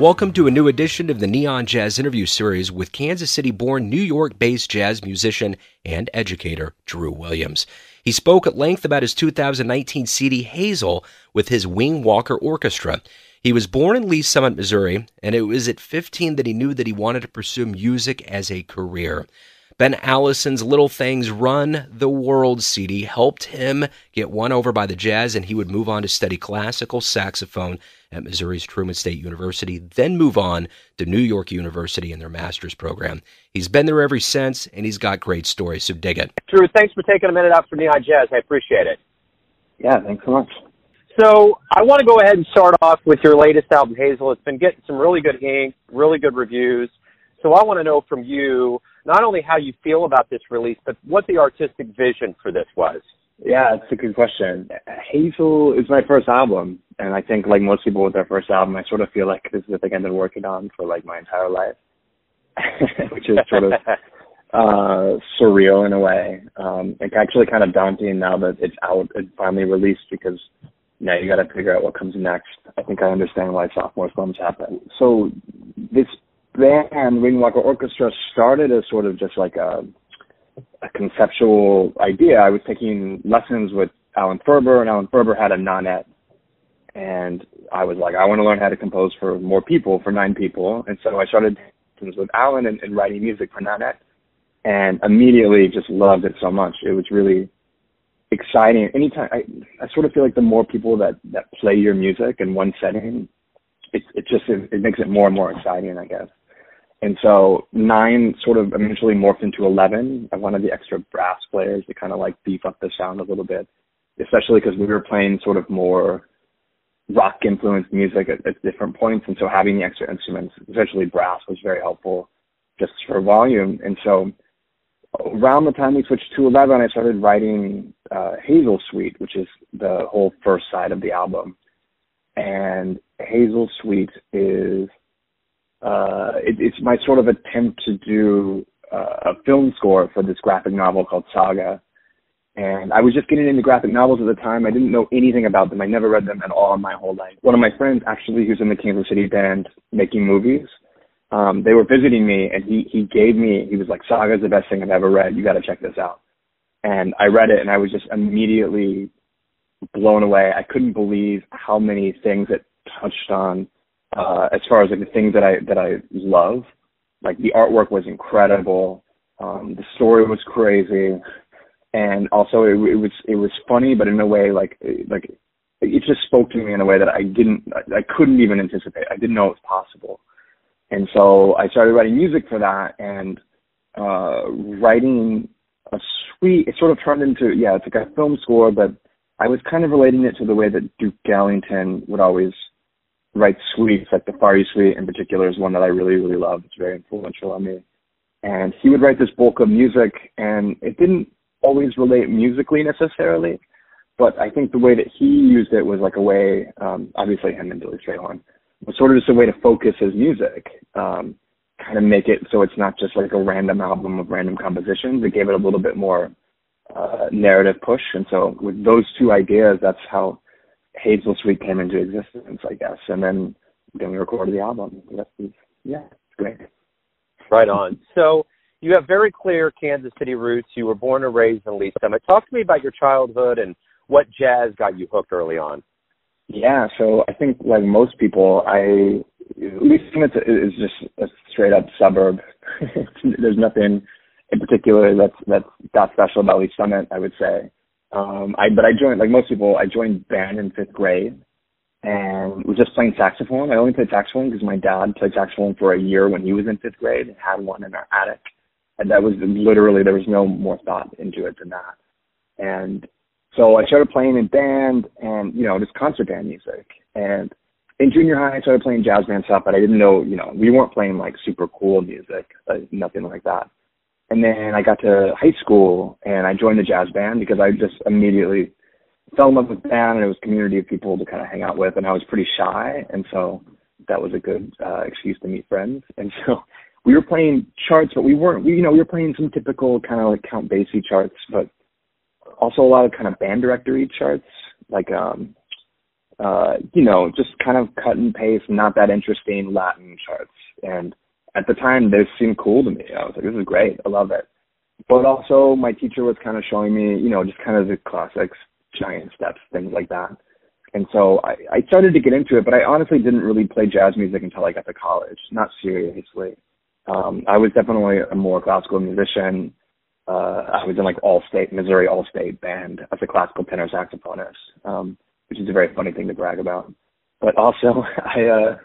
Welcome to a new edition of the Neon Jazz interview series with Kansas City born New York based jazz musician and educator Drew Williams. He spoke at length about his 2019 CD Hazel with his Wing Walker Orchestra. He was born in Lee's Summit, Missouri, and it was at 15 that he knew that he wanted to pursue music as a career. Ben Allison's Little Things Run the World CD helped him get won over by the jazz, and he would move on to study classical saxophone at Missouri's Truman State University, then move on to New York University in their master's program. He's been there ever since, and he's got great stories, so dig it. Drew, thanks for taking a minute out for Neon Jazz. I appreciate it. Yeah, thanks so much. So I want to go ahead and start off with your latest album, Hazel. It's been getting some really good ink, really good reviews. So I want to know from you not only how you feel about this release, but what the artistic vision for this was. Yeah, it's a good question. Hazel is my first album, and I think like most people with their first album, I sort of feel like this is the thing I've been working on for like my entire life, which is sort of uh surreal in a way. Um it's actually kind of daunting now that it's out and finally released because now you got to figure out what comes next. I think I understand why sophomore slumps happen. So this band, Wing Walker Orchestra, started as sort of just like a, a conceptual idea. I was taking lessons with Alan Ferber, and Alan Ferber had a nonet. And I was like, I want to learn how to compose for more people, for nine people. And so I started with Alan and, and writing music for nonet, and immediately just loved it so much. It was really exciting. Anytime I, I sort of feel like the more people that that play your music in one setting, it it just it, it makes it more and more exciting, I guess. And so nine sort of eventually morphed into 11. I wanted the extra brass players to kind of like beef up the sound a little bit, especially because we were playing sort of more rock influenced music at, at different points. And so having the extra instruments, especially brass, was very helpful just for volume. And so around the time we switched to 11, I started writing uh, Hazel Suite, which is the whole first side of the album. And Hazel Suite is uh, it, it's my sort of attempt to do uh, a film score for this graphic novel called Saga. And I was just getting into graphic novels at the time. I didn't know anything about them. I never read them at all in my whole life. One of my friends, actually, who's in the Kansas City band making movies, um, they were visiting me, and he he gave me. He was like, "Saga's the best thing I've ever read. You got to check this out." And I read it, and I was just immediately blown away. I couldn't believe how many things it touched on uh, as far as like the things that I that I love. Like the artwork was incredible, um, the story was crazy, and also it, it was it was funny, but in a way like like it just spoke to me in a way that I didn't I couldn't even anticipate. I didn't know it was possible, and so I started writing music for that and uh, writing a suite. It sort of turned into yeah, it's like a film score, but I was kind of relating it to the way that Duke Ellington would always write suites, like the Far East Suite in particular is one that I really, really love. It's very influential on me. And he would write this bulk of music, and it didn't always relate musically necessarily, but I think the way that he used it was like a way, um, obviously him and Billy Strayhorn, was sort of just a way to focus his music, um, kind of make it so it's not just like a random album of random compositions. It gave it a little bit more uh, narrative push, and so with those two ideas, that's how Hazel Suite came into existence, I guess, and then then we recorded the album. yeah, it's great. Right on. So you have very clear Kansas City roots. You were born and raised in Lee's Summit. Talk to me about your childhood and what jazz got you hooked early on. Yeah, so I think like most people, I Lee's Summit is just a straight up suburb. There's nothing in particular that's that's that special about Lee's Summit. I would say. Um, I but I joined like most people. I joined band in fifth grade, and was just playing saxophone. I only played saxophone because my dad played saxophone for a year when he was in fifth grade and had one in our attic, and that was literally there was no more thought into it than that. And so I started playing in band and you know just concert band music. And in junior high, I started playing jazz band stuff, but I didn't know you know we weren't playing like super cool music, uh, nothing like that. And then I got to high school and I joined the jazz band because I just immediately fell in love with band and it was a community of people to kind of hang out with and I was pretty shy. And so that was a good uh, excuse to meet friends. And so we were playing charts, but we weren't. We, you know, we were playing some typical kind of like Count Basie charts, but also a lot of kind of band directory charts, like um, uh, you know, just kind of cut and paste, not that interesting Latin charts. And at the time, they seemed cool to me. I was like, this is great. I love it. But also, my teacher was kind of showing me, you know, just kind of the classics, giant steps, things like that. And so I, I started to get into it, but I honestly didn't really play jazz music until I got to college, not seriously. Um, I was definitely a more classical musician. Uh, I was in like all state, Missouri all state band as a classical tenor saxophonist, um, which is a very funny thing to brag about. But also, I, uh,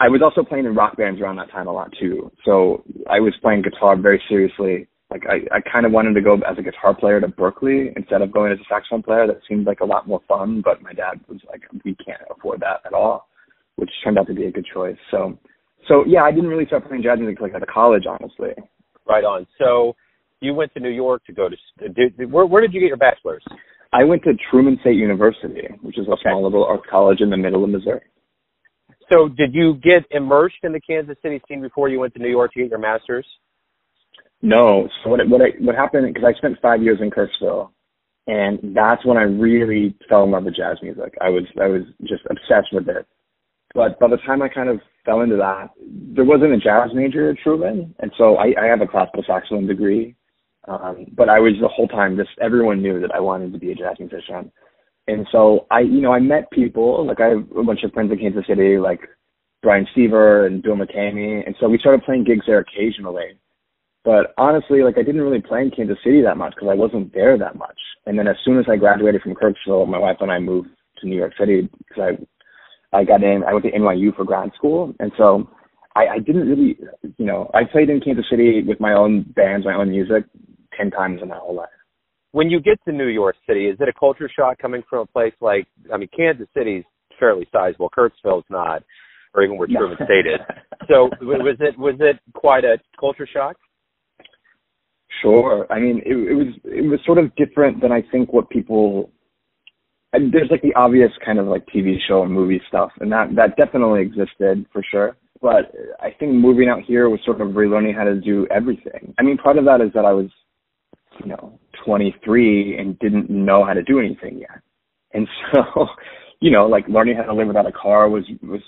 I was also playing in rock bands around that time a lot too. So I was playing guitar very seriously like I, I kind of wanted to go as a guitar player to Berklee instead of going as a saxophone player. That seemed like a lot more fun, but my dad was like, we can't afford that at all, which turned out to be a good choice. So, so yeah, I didn't really start playing jazz music until like at college, honestly. Right on. So you went to New York to go to, did, where, where did you get your bachelor's? I went to Truman State University, which is a okay. small little art college in the middle of Missouri. So did you get immersed in the Kansas City scene before you went to New York to get your master's? No. So what what I, what happened because I spent five years in Kirksville, and that's when I really fell in love with jazz music. I was I was just obsessed with it. But by the time I kind of fell into that, there wasn't a jazz major at Truman, and so I, I have a classical saxophone degree. Um, but I was the whole time just everyone knew that I wanted to be a jazz musician, and so I you know I met people like I have a bunch of friends in Kansas City like Brian Steever and Bill McKemy, and so we started playing gigs there occasionally. But honestly, like I didn't really play in Kansas City that much because I wasn't there that much. And then as soon as I graduated from Kirksville, my wife and I moved to New York City because I I got in. I went to NYU for grad school, and so I, I didn't really, you know, I played in Kansas City with my own bands, my own music, ten times in my whole life. When you get to New York City, is it a culture shock coming from a place like I mean, Kansas City's fairly sizable. Kirksville's not, or even where Truman stated. So was it was it quite a culture shock? Sure. I mean, it, it was it was sort of different than I think what people. And there's like the obvious kind of like TV show and movie stuff, and that that definitely existed for sure. But I think moving out here was sort of relearning how to do everything. I mean, part of that is that I was, you know, 23 and didn't know how to do anything yet, and so, you know, like learning how to live without a car was was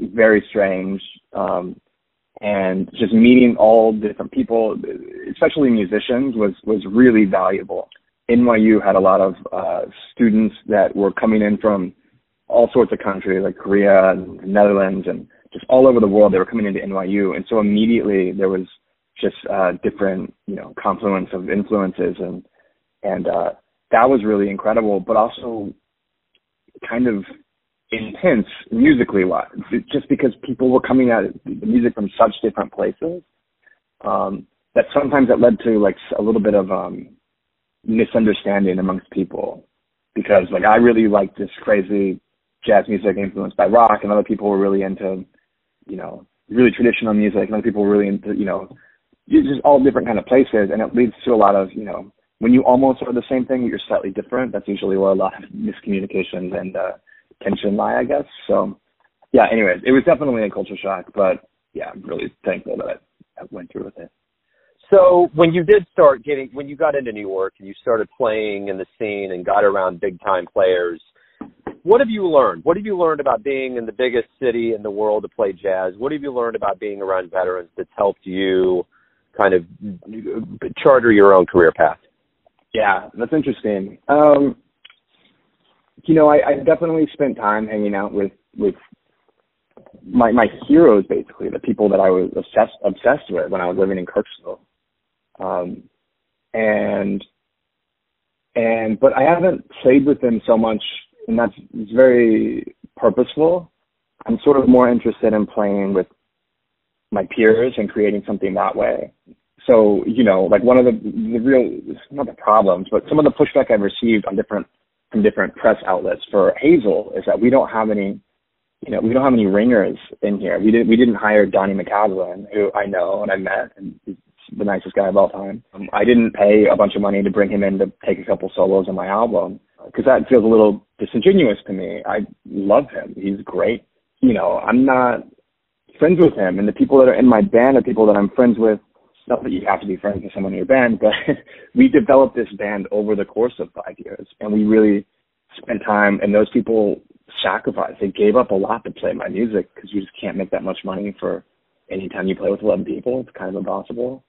very strange. Um, and just meeting all different people, especially musicians, was was really valuable. NYU had a lot of uh, students that were coming in from all sorts of countries, like Korea and the Netherlands, and just all over the world. They were coming into NYU, and so immediately there was just uh, different, you know, confluence of influences, and and uh, that was really incredible. But also, kind of intense musically wise, just because people were coming at the music from such different places um, that sometimes it led to like a little bit of um, misunderstanding amongst people because like I really liked this crazy jazz music influenced by rock, and other people were really into you know really traditional music, and other people were really into you know just all different kind of places, and it leads to a lot of you know when you almost are the same thing, but you're slightly different. That's usually where a lot of miscommunications and uh, tension lie, I guess. So, yeah. Anyways, it was definitely a culture shock, but yeah, I'm really thankful that I, I went through with it. So when you did start getting, when you got into New York and you started playing in the scene and got around big time players, what have you learned? What have you learned about being in the biggest city in the world to play jazz? What have you learned about being around veterans that's helped you kind of charter your own career path? Yeah, that's interesting. Um, you know, I, I definitely spent time hanging out with with my my heroes, basically the people that I was obsessed obsessed with when I was living in Kirksville, um, and and but I haven't played with them so much, and that's very purposeful. I'm sort of more interested in playing with my peers and creating something that way. So, you know, like one of the, the real, not the problems, but some of the pushback I've received on different from different press outlets for Hazel is that we don't have any, you know, we don't have any ringers in here. We didn't we didn't hire Donny McCaslin, who I know and I met, and he's the nicest guy of all time. Um, I didn't pay a bunch of money to bring him in to take a couple solos on my album because that feels a little disingenuous to me. I love him. He's great. You know, I'm not friends with him, and the people that are in my band are people that I'm friends with. Not that you have to be friends with someone in your band, but we developed this band over the course of five years, and we really spent time. And those people sacrificed; they gave up a lot to play my music because you just can't make that much money for any time you play with 11 people. It's kind of impossible.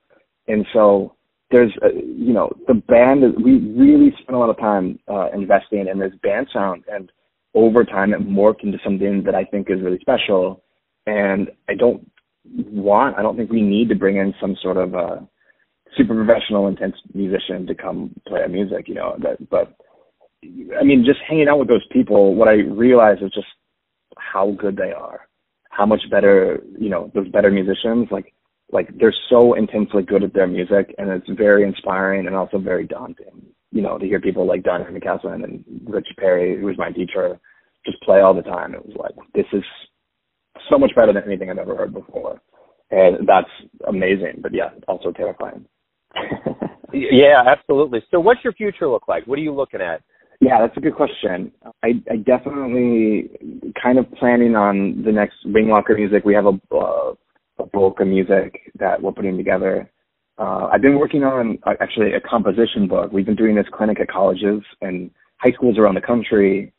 And so there's, uh, you know, the band, we really spent a lot of time uh, investing in this band sound. And over time, it morphed into something that I think is really special. And I don't want, I don't think we need to bring in some sort of a super professional, intense musician to come play our music, you know. That, but I mean, just hanging out with those people, what I realize is just how good they are how much better, you know, those better musicians, like, like they're so intensely good at their music and it's very inspiring and also very daunting, you know, to hear people like Donny McCaslin and Rich Perry, who was my teacher, just play all the time. It was like, this is so much better than anything I've ever heard before. And that's amazing, but yeah, also terrifying. yeah, absolutely. So what's your future look like? What are you looking at yeah, that's a good question. I, I definitely kind of planning on the next Wingwalker music. We have a, uh, a bulk of music that we're putting together. Uh, I've been working on uh, actually a composition book. We've been doing this clinic at colleges and high schools around the country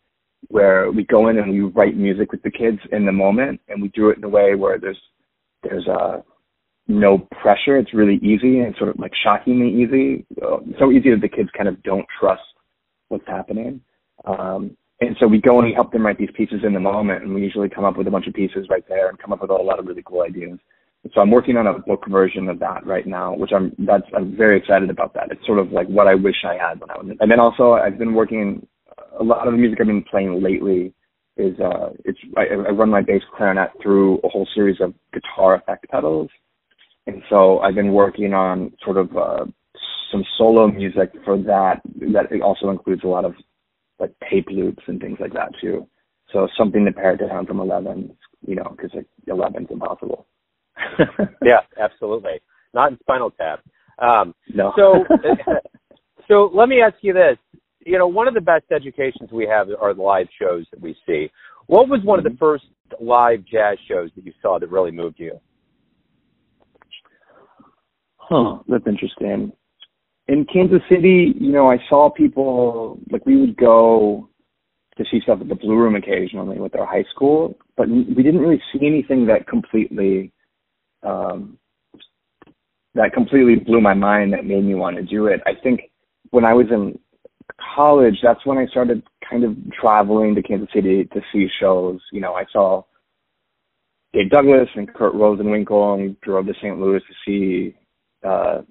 where we go in and we write music with the kids in the moment and we do it in a way where there's there's uh no pressure. It's really easy and sort of like shockingly easy. So easy that the kids kind of don't trust what's happening. Um, and so we go and we help them write these pieces in the moment, and we usually come up with a bunch of pieces right there and come up with a lot of really cool ideas. So I'm working on a book version of that right now, which I'm that's I'm very excited about that. It's sort of like what I wish I had when I was. And then also I've been working a lot of the music I've been playing lately is uh it's I, I run my bass clarinet through a whole series of guitar effect pedals, and so I've been working on sort of uh some solo music for that. That also includes a lot of like tape loops and things like that too. So something to pare down from 11, you know, because like 11 is impossible. yeah, absolutely. Not in Spinal Tap. Um, no. So, so let me ask you this. You know, one of the best educations we have are the live shows that we see. What was one mm-hmm. of the mm-hmm. first live jazz shows that you saw that really moved you? Huh, that's interesting in Kansas City, you know, I saw people like we would go to see stuff at the Blue Room occasionally with our high school, but we didn't really see anything that completely um that completely blew my mind that made me want to do it. I think when I was in college, that's when I started kind of traveling to Kansas City to see shows. You know, I saw Dave Douglas and Kurt Rosenwinkel and drove to St. Louis to see uh,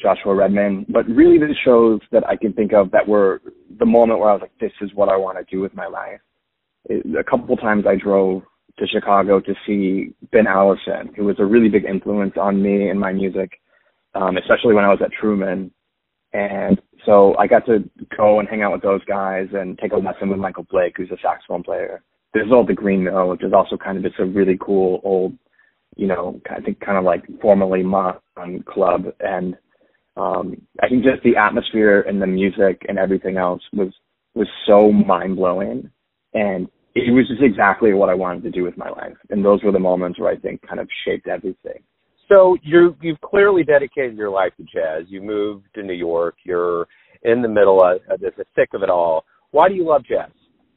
Joshua Redman, but really the shows that I can think of that were the moment where I was like, this is what I want to do with my life. It, a couple times I drove to Chicago to see Ben Allison, who was a really big influence on me and my music, um, especially when I was at Truman. And so I got to go and hang out with those guys and take a lesson with Michael Blake, who's a saxophone player. There's all the Green Mill, which is also kind of just a really cool old, you know, I think kind of like formerly modern club. And um, I think just the atmosphere and the music and everything else was was so mind blowing, and it was just exactly what I wanted to do with my life. And those were the moments where I think kind of shaped everything. So you you've clearly dedicated your life to jazz. You moved to New York. You're in the middle of, of the thick of it all. Why do you love jazz?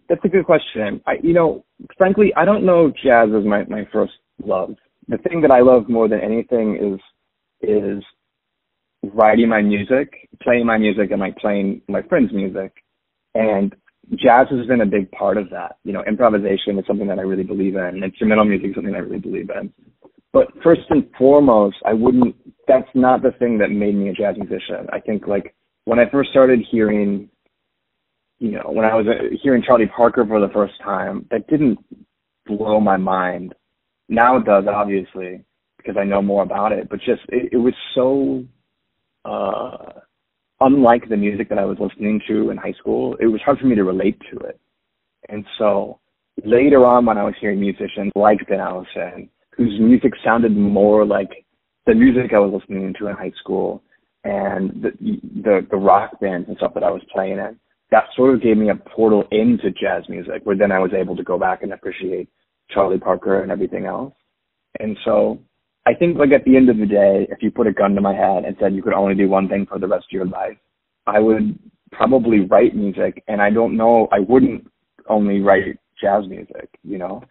That's a good question. I, you know, frankly, I don't know jazz as my my first love. The thing that I love more than anything is is writing my music, playing my music, and like playing my friends' music. And jazz has been a big part of that. You know, improvisation is something that I really believe in. Instrumental music is something I really believe in. But first and foremost, I wouldn't. That's not the thing that made me a jazz musician. I think like when I first started hearing, you know, when I was uh, hearing Charlie Parker for the first time, that didn't blow my mind. Now it does, obviously, because I know more about it. But just it, it was so uh, unlike the music that I was listening to in high school, it was hard for me to relate to it. And so later on, when I was hearing musicians like Ben Allison, whose music sounded more like the music I was listening to in high school and the, the, the rock bands and stuff that I was playing in, that sort of gave me a portal into jazz music where then I was able to go back and appreciate Charlie Parker and everything else. And so I think like at the end of the day, if you put a gun to my head and said you could only do one thing for the rest of your life, I would probably write music and I don't know I wouldn't only write jazz music, you know?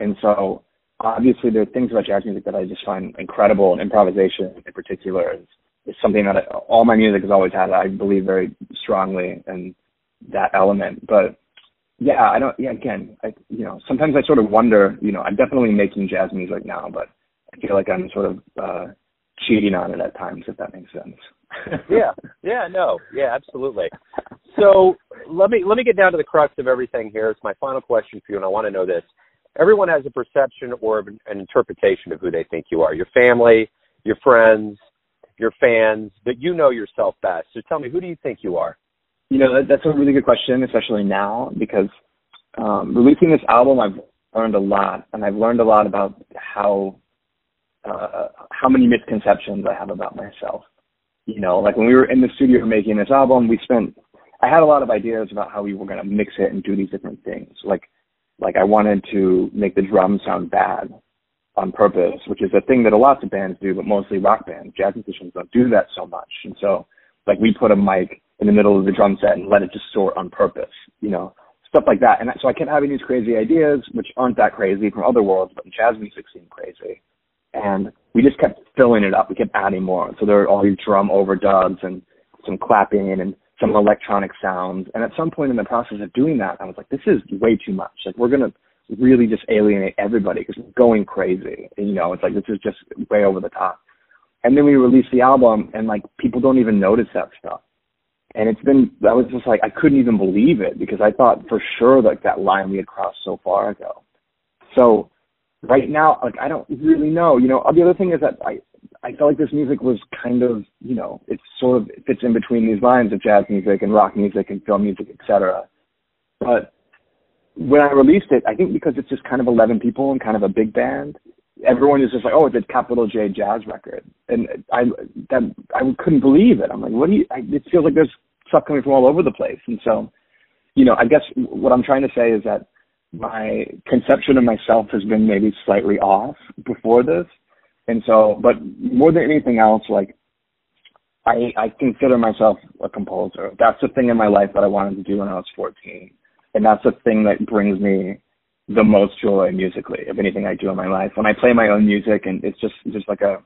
And so obviously there are things about jazz music that I just find incredible and improvisation in particular is, is something that I, all my music has always had, I believe very strongly in that element. But yeah, I don't, yeah, again, I, you know, sometimes I sort of wonder, you know, I'm definitely making jazz music now, but I feel like I'm sort of, uh, cheating on it at times, if that makes sense. yeah, yeah, no, yeah, absolutely. So let me let me get down to the crux of everything here. It's my final question for you, and I want to know this. Everyone has a perception or an interpretation of who they think you are. Your family, your friends, your fans, but you know yourself best. So tell me, who do you think you are? You know, that's a really good question, especially now because um, releasing this album, I've learned a lot, and I've learned a lot about how uh, how many misconceptions I have about myself. You know, like when we were in the studio making this album, we spent I had a lot of ideas about how we were going to mix it and do these different things. Like, like I wanted to make the drums sound bad on purpose, which is a thing that a lot of bands do, but mostly rock bands. Jazz musicians don't do that so much. And so, like, we put a mic in the middle of the drum set and let it distort on purpose, you know, stuff like that. And so I kept having these crazy ideas, which aren't that crazy from other worlds, but in jazz music seemed crazy. And we just kept filling it up. We kept adding more. So there were all these drum overdubs and some clapping and some electronic sounds. And at some point in the process of doing that, I was like, this is way too much. Like we're gonna really just alienate everybody because we're going crazy. You know, it's like this is just way over the top. And then we released the album, and like people don't even notice that stuff. And it's been that was just like I couldn't even believe it because I thought for sure like that line we had crossed so far ago. So right now, like I don't really know. You know, the other thing is that I I felt like this music was kind of, you know, it sort of fits in between these lines of jazz music and rock music and film music, etc. But when I released it, I think because it's just kind of 11 people and kind of a big band, everyone is just like, oh, it's a capital J jazz record. And I, that, I couldn't believe it. I'm like, what do you, I, it feels like there's stuff coming from all over the place. And so, you know, I guess what I'm trying to say is that my conception of myself has been maybe slightly off before this. And so, but more than anything else, like I, I consider myself a composer. That's the thing in my life that I wanted to do when I was 14. And that's the thing that brings me the most joy musically of anything I do in my life. When I play my own music and it's just, just like a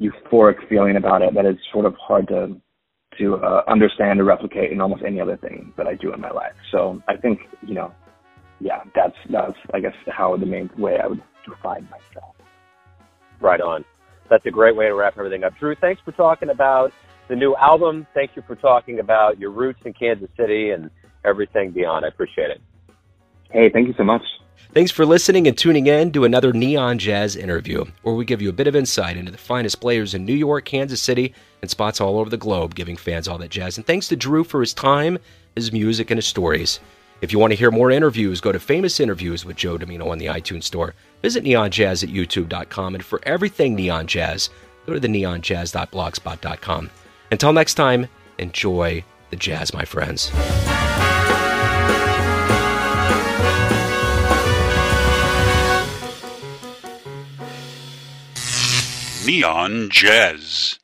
euphoric feeling about it that is sort of hard to, to uh, understand or replicate in almost any other thing that I do in my life. So I think, you know, yeah, that's, that's, I guess, how the main way I would define myself. Right on. That's a great way to wrap everything up. Drew, thanks for talking about the new album. Thank you for talking about your roots in Kansas City and everything beyond. I appreciate it. Hey, thank you so much. Thanks for listening and tuning in to another Neon Jazz interview, where we give you a bit of insight into the finest players in New York, Kansas City, and spots all over the globe, giving fans all that jazz. And thanks to Drew for his time, his music, and his stories. If you want to hear more interviews, go to Famous Interviews with Joe Dimino on the iTunes Store. Visit neonjazz at youtube.com. And for everything Neon Jazz, go to the neonjazz.blogspot.com. Until next time, enjoy the jazz, my friends. Neon Jazz.